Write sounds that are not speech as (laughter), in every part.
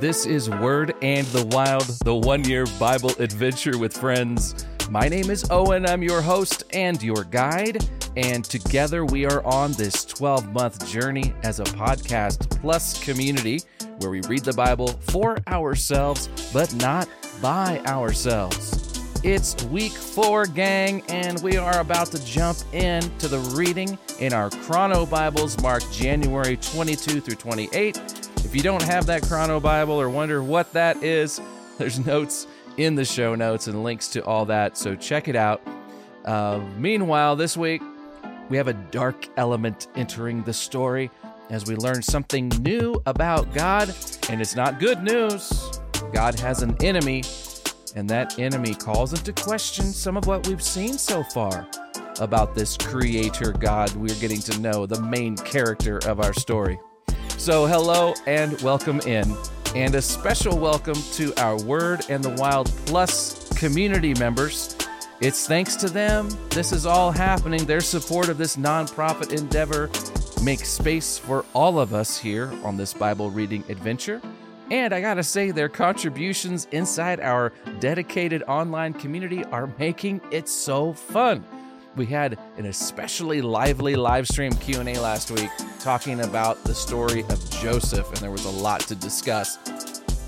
This is Word and the Wild, the one year Bible adventure with friends. My name is Owen. I'm your host and your guide. And together we are on this 12 month journey as a podcast plus community where we read the Bible for ourselves, but not by ourselves. It's week four, gang, and we are about to jump into the reading in our Chrono Bibles marked January 22 through 28. If you don't have that Chrono Bible or wonder what that is, there's (laughs) notes in the show notes and links to all that, so check it out. Uh, meanwhile, this week, we have a dark element entering the story as we learn something new about God, and it's not good news. God has an enemy and that enemy calls into question some of what we've seen so far about this creator God we're getting to know, the main character of our story. So, hello and welcome in, and a special welcome to our Word and the Wild Plus community members. It's thanks to them this is all happening. Their support of this nonprofit endeavor makes space for all of us here on this Bible reading adventure. And I gotta say, their contributions inside our dedicated online community are making it so fun. We had an especially lively live stream Q&A last week talking about the story of Joseph, and there was a lot to discuss.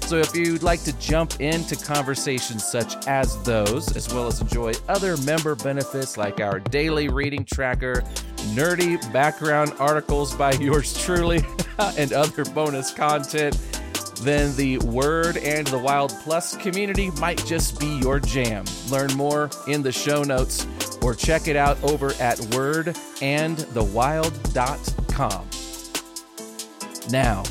So if you'd like to jump into conversations such as those, as well as enjoy other member benefits like our daily reading tracker, nerdy background articles by (laughs) yours truly, (laughs) and other bonus content, then the Word and the Wild Plus community might just be your jam. Learn more in the show notes or check it out over at wordandthewild.com. Now,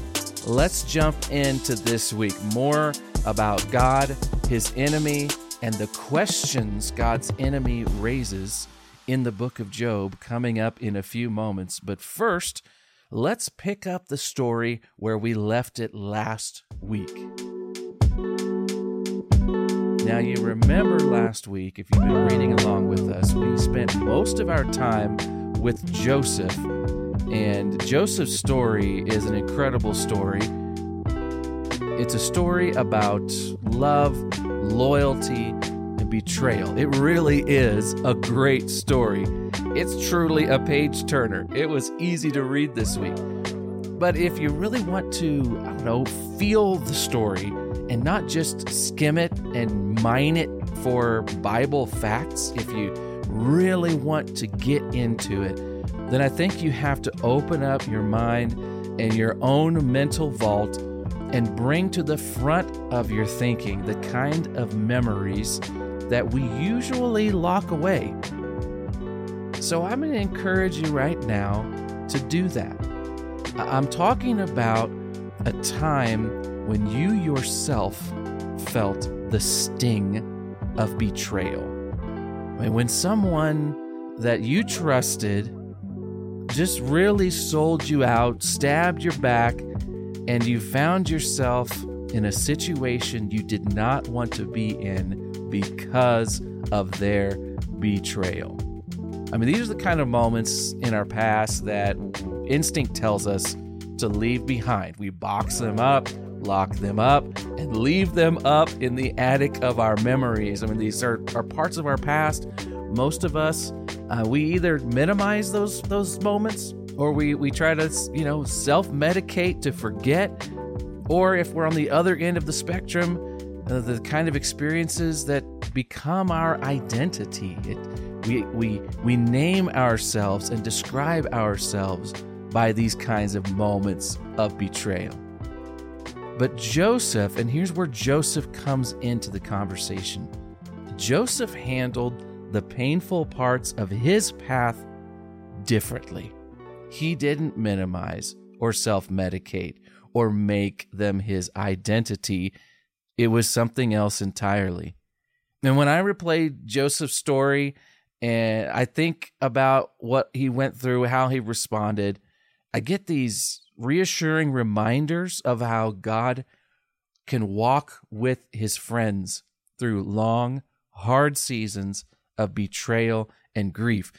let's jump into this week more about God, his enemy, and the questions God's enemy raises in the book of Job coming up in a few moments. But first, let's pick up the story where we left it last week. Now, you remember last week, if you've been reading along with us, we spent most of our time with Joseph. And Joseph's story is an incredible story. It's a story about love, loyalty, and betrayal. It really is a great story. It's truly a page turner. It was easy to read this week. But if you really want to, I don't know, feel the story and not just skim it and mine it for Bible facts, if you really want to get into it, then I think you have to open up your mind and your own mental vault and bring to the front of your thinking the kind of memories that we usually lock away so I'm going to encourage you right now to do that. I'm talking about a time when you yourself felt the sting of betrayal. When someone that you trusted just really sold you out, stabbed your back, and you found yourself in a situation you did not want to be in because of their betrayal. I mean, these are the kind of moments in our past that instinct tells us to leave behind. We box them up, lock them up, and leave them up in the attic of our memories. I mean, these are, are parts of our past. Most of us, uh, we either minimize those those moments, or we we try to you know self medicate to forget, or if we're on the other end of the spectrum, uh, the kind of experiences that become our identity. It, we, we, we name ourselves and describe ourselves by these kinds of moments of betrayal. But Joseph, and here's where Joseph comes into the conversation Joseph handled the painful parts of his path differently. He didn't minimize or self medicate or make them his identity, it was something else entirely. And when I replay Joseph's story and I think about what he went through, how he responded. I get these reassuring reminders of how God can walk with his friends through long, hard seasons of betrayal and grief.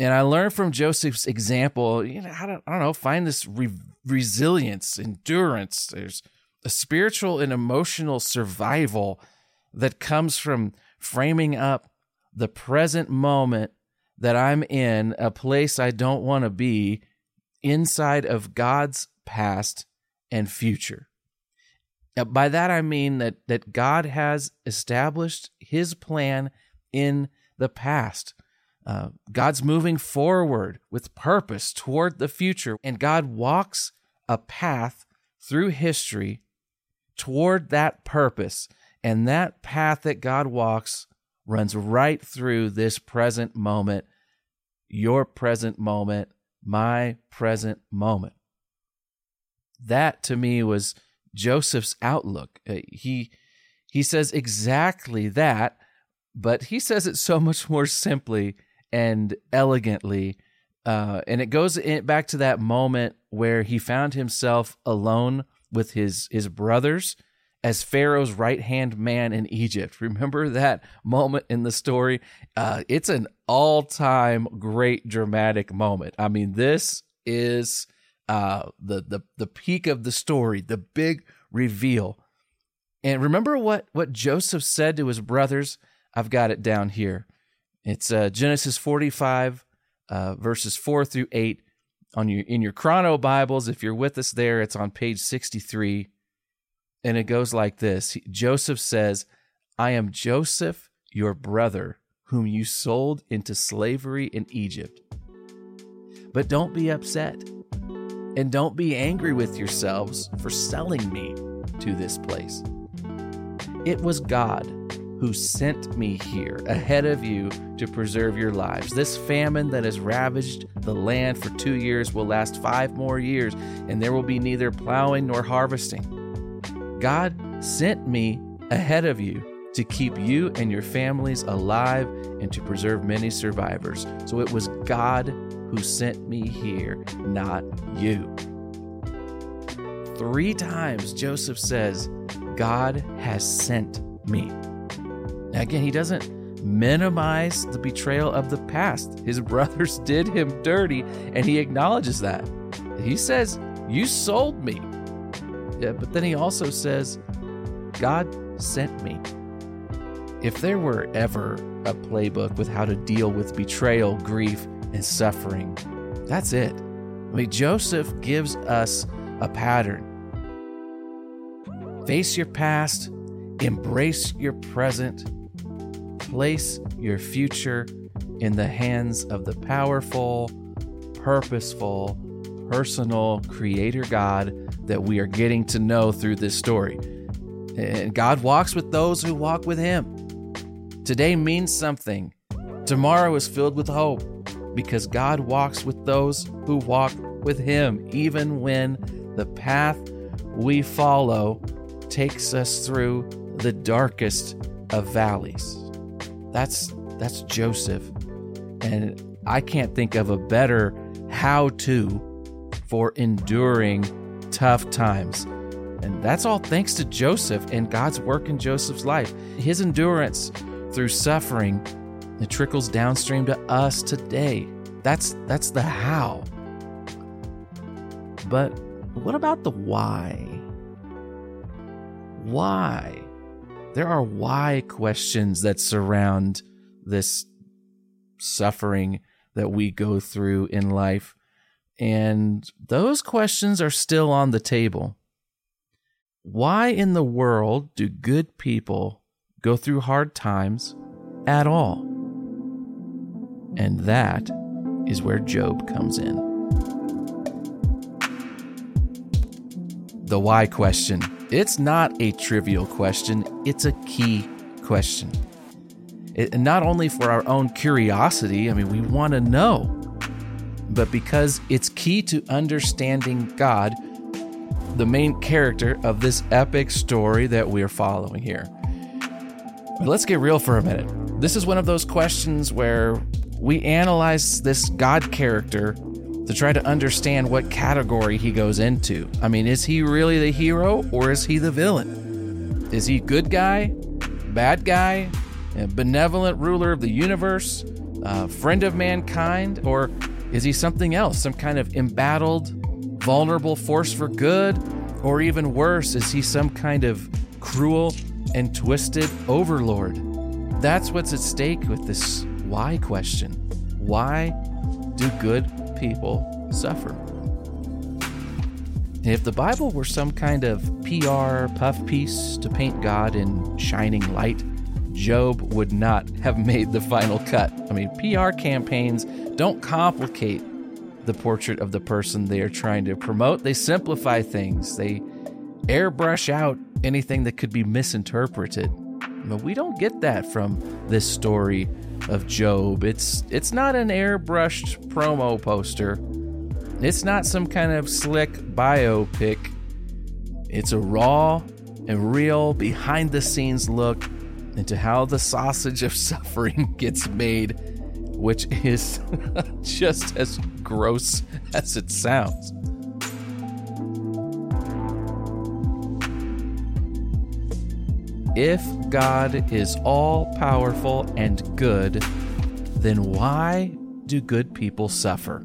And I learned from Joseph's example, you know, how to, I don't know, find this re- resilience, endurance. There's a spiritual and emotional survival that comes from framing up the present moment that I'm in, a place I don't want to be, inside of God's past and future. By that I mean that that God has established His plan in the past. Uh, God's moving forward with purpose toward the future, and God walks a path through history toward that purpose. And that path that God walks runs right through this present moment, your present moment, my present moment. That to me was Joseph's outlook. Uh, he he says exactly that, but he says it so much more simply and elegantly. Uh, and it goes in, back to that moment where he found himself alone with his his brothers as Pharaoh's right hand man in Egypt. (laughs) Remember that moment in the story? Uh, it's an all time great dramatic moment. I mean, this is uh, the the the peak of the story, the big reveal. And remember what what Joseph said to his brothers. I've got it down here. It's uh, Genesis 45, uh, verses 4 through 8 on your in your chrono bibles if you're with us there it's on page 63 and it goes like this joseph says i am joseph your brother whom you sold into slavery in egypt but don't be upset and don't be angry with yourselves for selling me to this place it was god who sent me here ahead of you to preserve your lives. This famine that has ravaged the land for two years will last five more years, and there will be neither plowing nor harvesting. God sent me ahead of you to keep you and your families alive and to preserve many survivors. So it was God who sent me here, not you. Three times Joseph says, God has sent me. Now, Again, he doesn't minimize the betrayal of the past. (laughs) His brothers did him dirty, and he acknowledges that. He says, You sold me. But then he also says, God sent me. If there were ever a playbook with how to deal with betrayal, grief, and suffering, that's it. I mean, Joseph gives us a pattern. Face your past, embrace your present, place your future in the hands of the powerful, purposeful, personal creator God that we are getting to know through this story. And God walks with those who walk with Him. Today means something. Tomorrow is filled with hope because God walks with those who walk with Him, even when the path we follow takes us through the darkest of valleys. That's that's Joseph. And I can't think of a better how to for enduring tough times. And that's all thanks to Joseph and God's work in Joseph's life. His endurance through suffering it trickles downstream to us today. That's that's the how. But what about the why? Why? there are why questions that surround this suffering that we go through in life. And those questions are still on the table. Why in the world do good people go through hard times at all? And that is where Job comes in. The why question it's not a trivial question, it's a key question. It, not only for our own curiosity, I mean, we want to know, but because it's key to understanding God, the main character of this epic story that we're following here. But let's get real for a minute. This is one of those questions where we analyze this God character to try to understand what category he goes into. I mean, is he really the hero or is he the villain? Is he good guy, bad guy, benevolent ruler of the universe, friend of mankind, or is he something else, some kind of embattled, vulnerable force for good, Or even worse, is he some kind of cruel and twisted overlord? That's what's at stake with this why question. Why do good people suffer? If the Bible were some kind of PR puff piece to paint God in shining light, Job would not have (laughs) made the final cut. I mean, PR campaigns don't complicate the portrait of the person they are trying to promote, they simplify things, they airbrush out anything that could be misinterpreted. But we don't get that from this story of Job. It's it's not an airbrushed promo poster. It's not some kind of slick biopic. It's a raw and real behind the scenes look into how the sausage of (laughs) suffering gets made, which is (laughs) just as gross as it sounds. If God is all powerful and good, then why do good people suffer?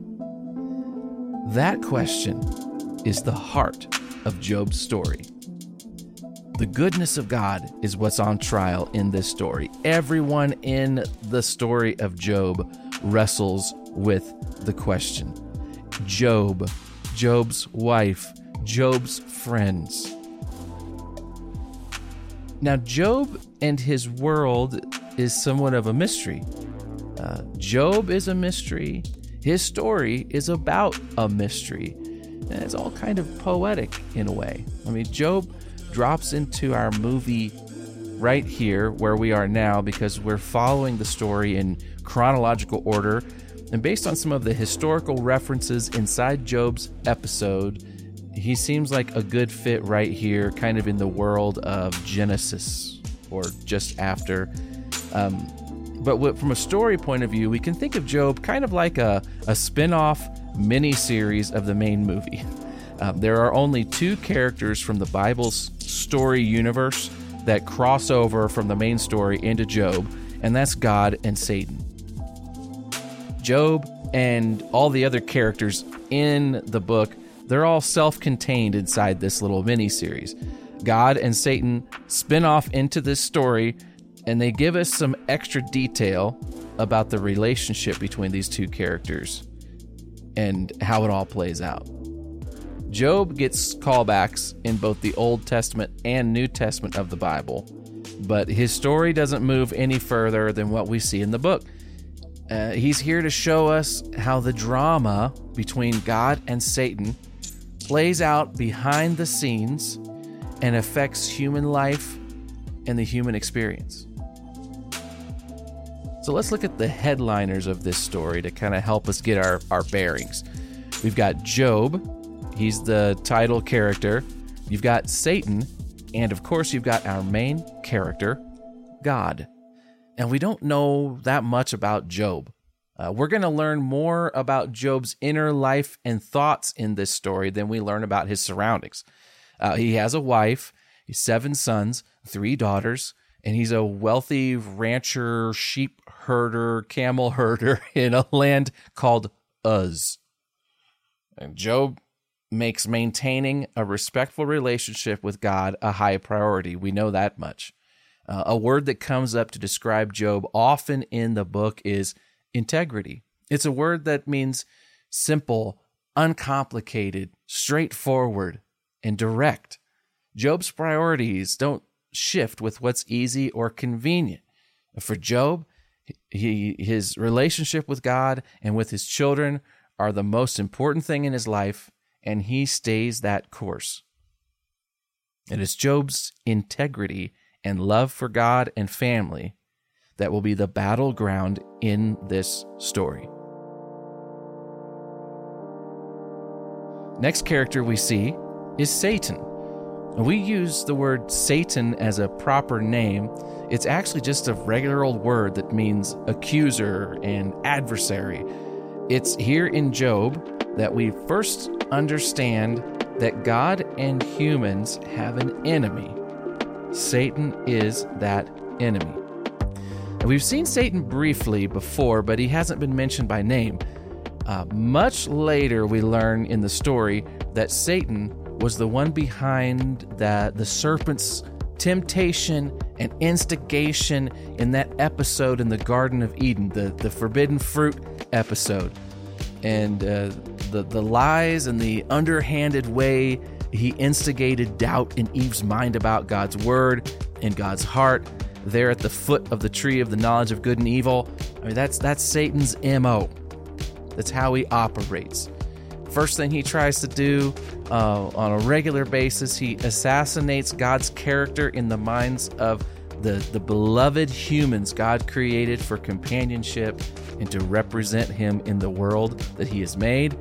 That question is the heart of Job's story. The goodness of God is what's on trial in this story. Everyone in the story of Job wrestles with the question. Job, Job's wife, Job's friends. Now, Job and his world is somewhat of a mystery. Uh, Job is a mystery. His story is about a mystery. And it's all kind of poetic in a way. I mean, Job drops into our movie right here where we are now because we're following the story in chronological order. And based on some of the historical references inside Job's episode, he seems like a good fit right here, kind of in the world of Genesis or just after. Um, but from a story point of view, we can think of Job kind of like a, a spin off mini series of the main movie. (laughs) Um, there are only two characters from the Bible's story universe that cross over from the main story into Job, and that's God and Satan. Job and all the other characters in the book they're all self contained inside this little mini series. God and Satan spin off into this story, and they give us some extra detail about the relationship between these two characters and how it all plays out. Job gets callbacks in both the Old Testament and New Testament of the Bible, but his story doesn't move any further than what we see in the book. Uh, he's here to show us how the drama between God and Satan plays out behind the scenes and affects human life and the human experience. So let's look at the headliners of this story to kind of help us get our, our bearings. We've got Job, he's the title character. You've got Satan, and of course, you've got our main character, God. And we don't know that much about Job. Uh, we're going to learn more about Job's inner life and thoughts in this story than we learn about his surroundings. Uh, he has a wife, seven sons, three daughters, and he's a wealthy rancher, sheep herder, camel herder (laughs) in a land called Uz. And Job makes maintaining a respectful relationship with God a high priority. We know that much. Uh, a word that comes up to describe Job often in the book is integrity. It's a word that means simple, uncomplicated, straightforward, and direct. Job's priorities don't shift with what's easy or convenient. For Job, he, his relationship with God and with his children are the most important thing in his life, and he stays that course. It is Job's integrity and love for God and family that will be the battleground in this story. Next character we see is Satan. We use the word Satan as a proper name. It's actually just a regular old word that means accuser and adversary. It's here in Job that we first understand that God and humans have an enemy. Satan is that enemy. And we've seen Satan briefly before, but he hasn't been mentioned by name. Uh, much later, we learn in the story that Satan was the one behind the, the serpent's temptation and instigation in that episode in the Garden of Eden, the, the forbidden fruit episode. And uh, the, the lies and the underhanded way he instigated doubt in Eve's mind about God's word and God's heart there at the foot of the tree of the knowledge of good and evil. I mean, that's that's Satan's MO. That's how he operates. First thing he tries to do uh, on a regular basis, he assassinates God's character in the minds of the, the beloved humans God created for companionship and to represent him in the world that he has made.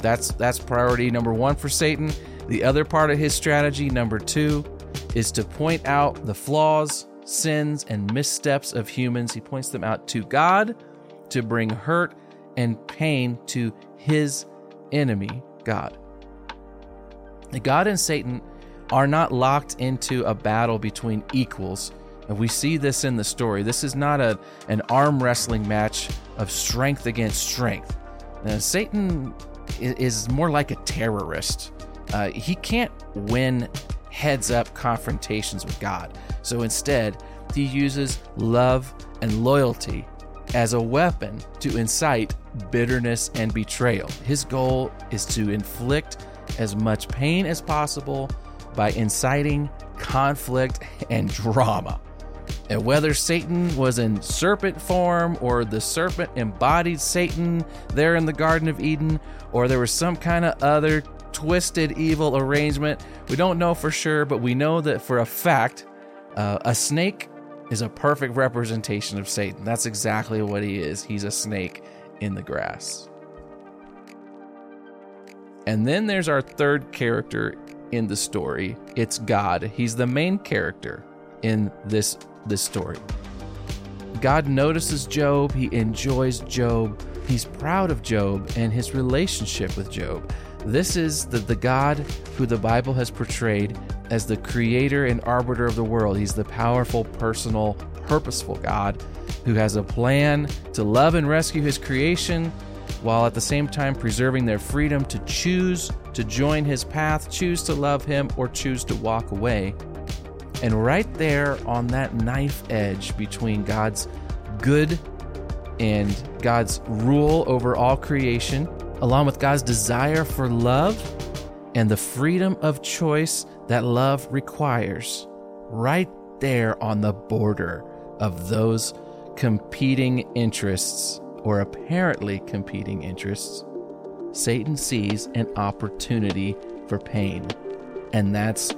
That's that's priority number one for Satan. The other part of his strategy, number two, is to point out the flaws, sins, and missteps of humans. He points them out to God to bring hurt and pain to his enemy, God. God and Satan are not locked into a battle between equals. And we see this in the story. This is not a, an arm wrestling match of strength against strength. Now, Satan is more like a terrorist. Uh, he can't win heads up confrontations with God. So instead, he uses love and loyalty as a weapon to incite bitterness and betrayal. His goal is to inflict as much pain as possible by inciting conflict and (laughs) drama. And whether Satan was in serpent form or the serpent embodied Satan there in the Garden of Eden, or there was some kind of other twisted evil arrangement, we don't know for sure, but we know that for a fact, uh, a snake is a perfect representation of Satan. That's exactly what he is. He's a snake in the grass. And then there's our third character in the story. It's God. He's the main character in this this story. God notices Job, he enjoys Job, he's proud of Job and his relationship with Job. This is the, the God who the Bible has portrayed as the creator and arbiter of the world. He's the powerful, personal, purposeful God who has a plan to love and rescue his creation while at the same time preserving their freedom to choose to join his path, choose to love him, or choose to walk away. And right there on that knife edge between God's good and God's rule over all creation, along with God's desire for love and the freedom of choice that love requires, right there on the border of those competing interests, or apparently competing interests, Satan sees an opportunity for pain. And that's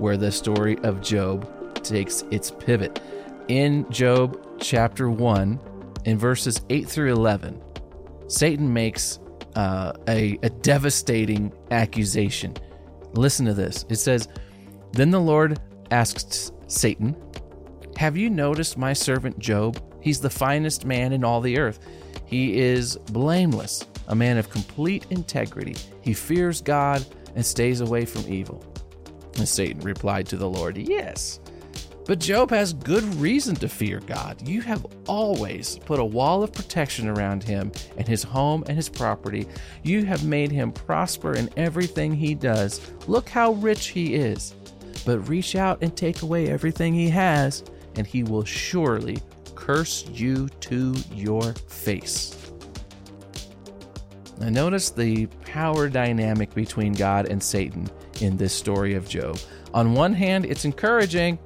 where the story of Job takes its pivot. In Job chapter 1, in verses 8 through 11, Satan makes uh, a, a devastating accusation. Listen to this. It says, Then the Lord asked Satan, Have you noticed my servant Job? He's the finest man in all the earth. He is blameless, a man of complete integrity. He fears God and stays away from evil. Satan replied to the Lord, Yes, but Job has good reason to fear God. You have always put a wall of protection around him and his home and his property. You have made him prosper in everything he does. Look how rich he is. But reach out and take away everything he has, and he will surely curse you to your face. Now, notice the power dynamic between God and Satan in this story of Job. On one hand, it's encouraging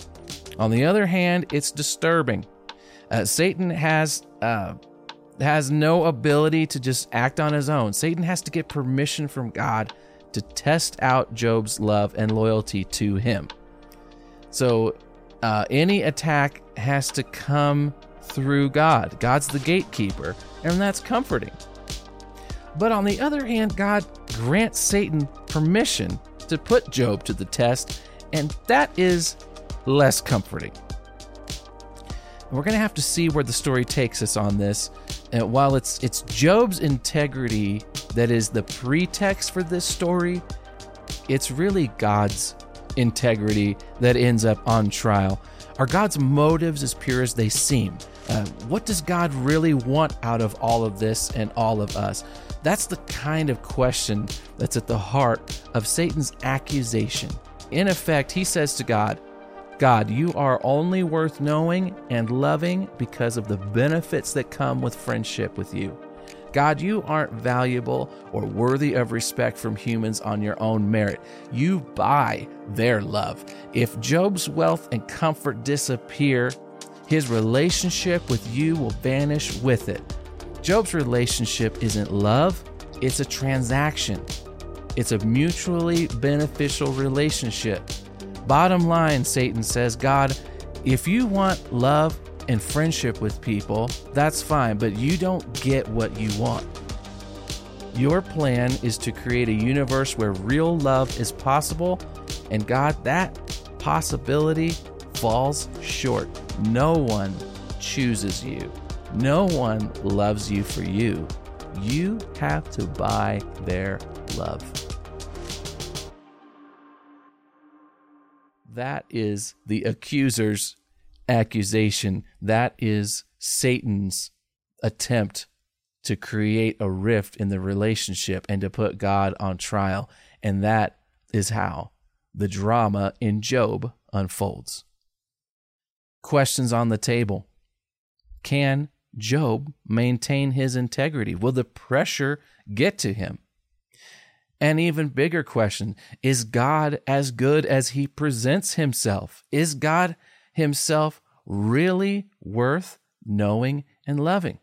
on the other hand, it's disturbing. Uh, Satan has uh, has no ability to just act on his own. Satan has to get permission from God to test out Job's love and loyalty to him. So uh, any attack has to come through God. God's the gatekeeper, and that's comforting. But on the other hand, God grants Satan permission to put Job to the test, and that is less comforting. we're going to have to see where the story takes us on this. And while it's it's Job's integrity that is the pretext for this story, it's really God's integrity that ends up on trial. Are God's motives as pure as they seem? Uh, what does God really want out of all of this and all of us? That's the kind of question that's at the heart of Satan's accusation. In effect, he says to God, God, you are only worth knowing and loving because of the benefits that come with friendship with you. God, you aren't valuable or worthy of respect from humans on your own merit. You buy their love. If Job's wealth and comfort disappear, his relationship with you will vanish with it. Job's relationship isn't love, it's a transaction. It's a mutually beneficial relationship. Bottom line, Satan says, God, if you want love and friendship with people, that's fine, but you don't get what you want. Your plan is to create a universe where real love is possible, and God, that possibility falls short. No one chooses you, no one loves you for you. You have to buy their love. That is the accuser's accusation. That is Satan's attempt to create a rift in the relationship and to put God on trial. And that is how the drama in Job unfolds. Questions on the table Can Job maintain his integrity? Will the pressure get to him? An even bigger question is God as good as he presents himself? Is God himself really worth knowing and loving?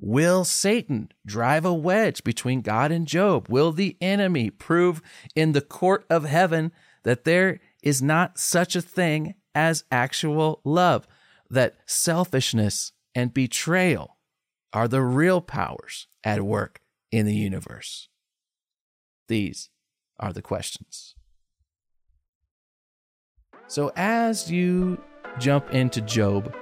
Will Satan drive a wedge between God and Job? Will the enemy prove in the court of heaven that there is not such a thing as actual love, that selfishness and betrayal are the real powers at work in the universe? These are the questions. So, as you jump into Job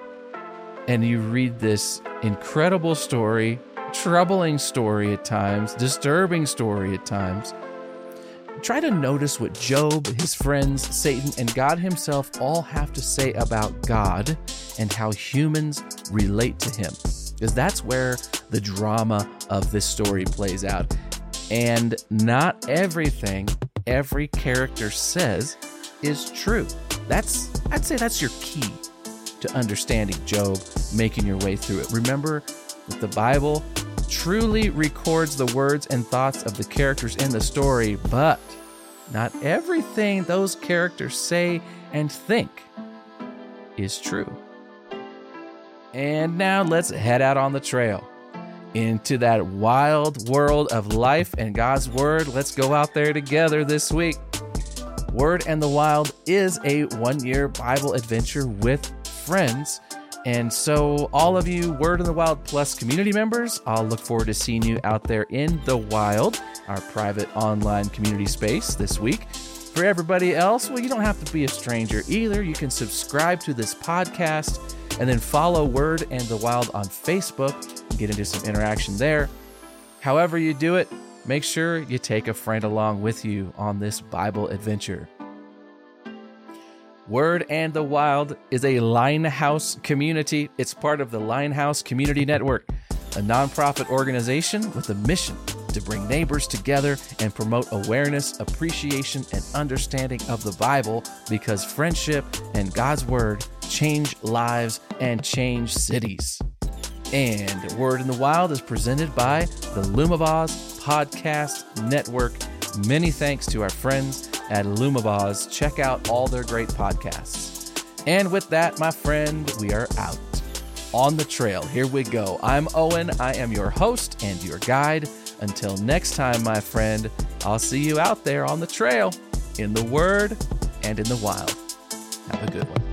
and you read this incredible story, troubling story at times, disturbing story at times, try to notice what Job, his friends, Satan, and God himself all have to say about God and how humans relate to him. Because that's where the drama of this story plays out. And not everything every character says is true. That's I'd say that's your key to understanding Job, making your way through it. Remember that the Bible truly records the words and thoughts of the characters in the story, but not everything those characters say and think is true. And now let's head out on the trail into that wild world of life and God's Word. Let's go out there together this week. Word and the Wild is a one year Bible adventure with friends. And so, all of you Word in the Wild Plus community members, I'll look forward to seeing you out there in the wild, our private online community space this week. For everybody else, well, you don't have to be a stranger either. You can subscribe to this podcast and then follow Word and the Wild on Facebook and get into some interaction there. However, you do it, make sure you take a friend along with you on this Bible adventure. Word and the Wild is a Linehouse community. It's part of the Linehouse Community Network, a nonprofit organization with a mission to bring neighbors together and promote awareness, appreciation, and understanding of the Bible because friendship and God's Word change lives and change cities. And Word in the Wild is presented by the Lumabaz Podcast Network. Many thanks to our friends at Lumabaz. Check out all their great podcasts. And with that, my friend, we are out on the trail. Here we go. I'm Owen. I am your host and your guide. Until next time, my friend, I'll see you out there on the trail, in the Word and in the wild. Have a good one.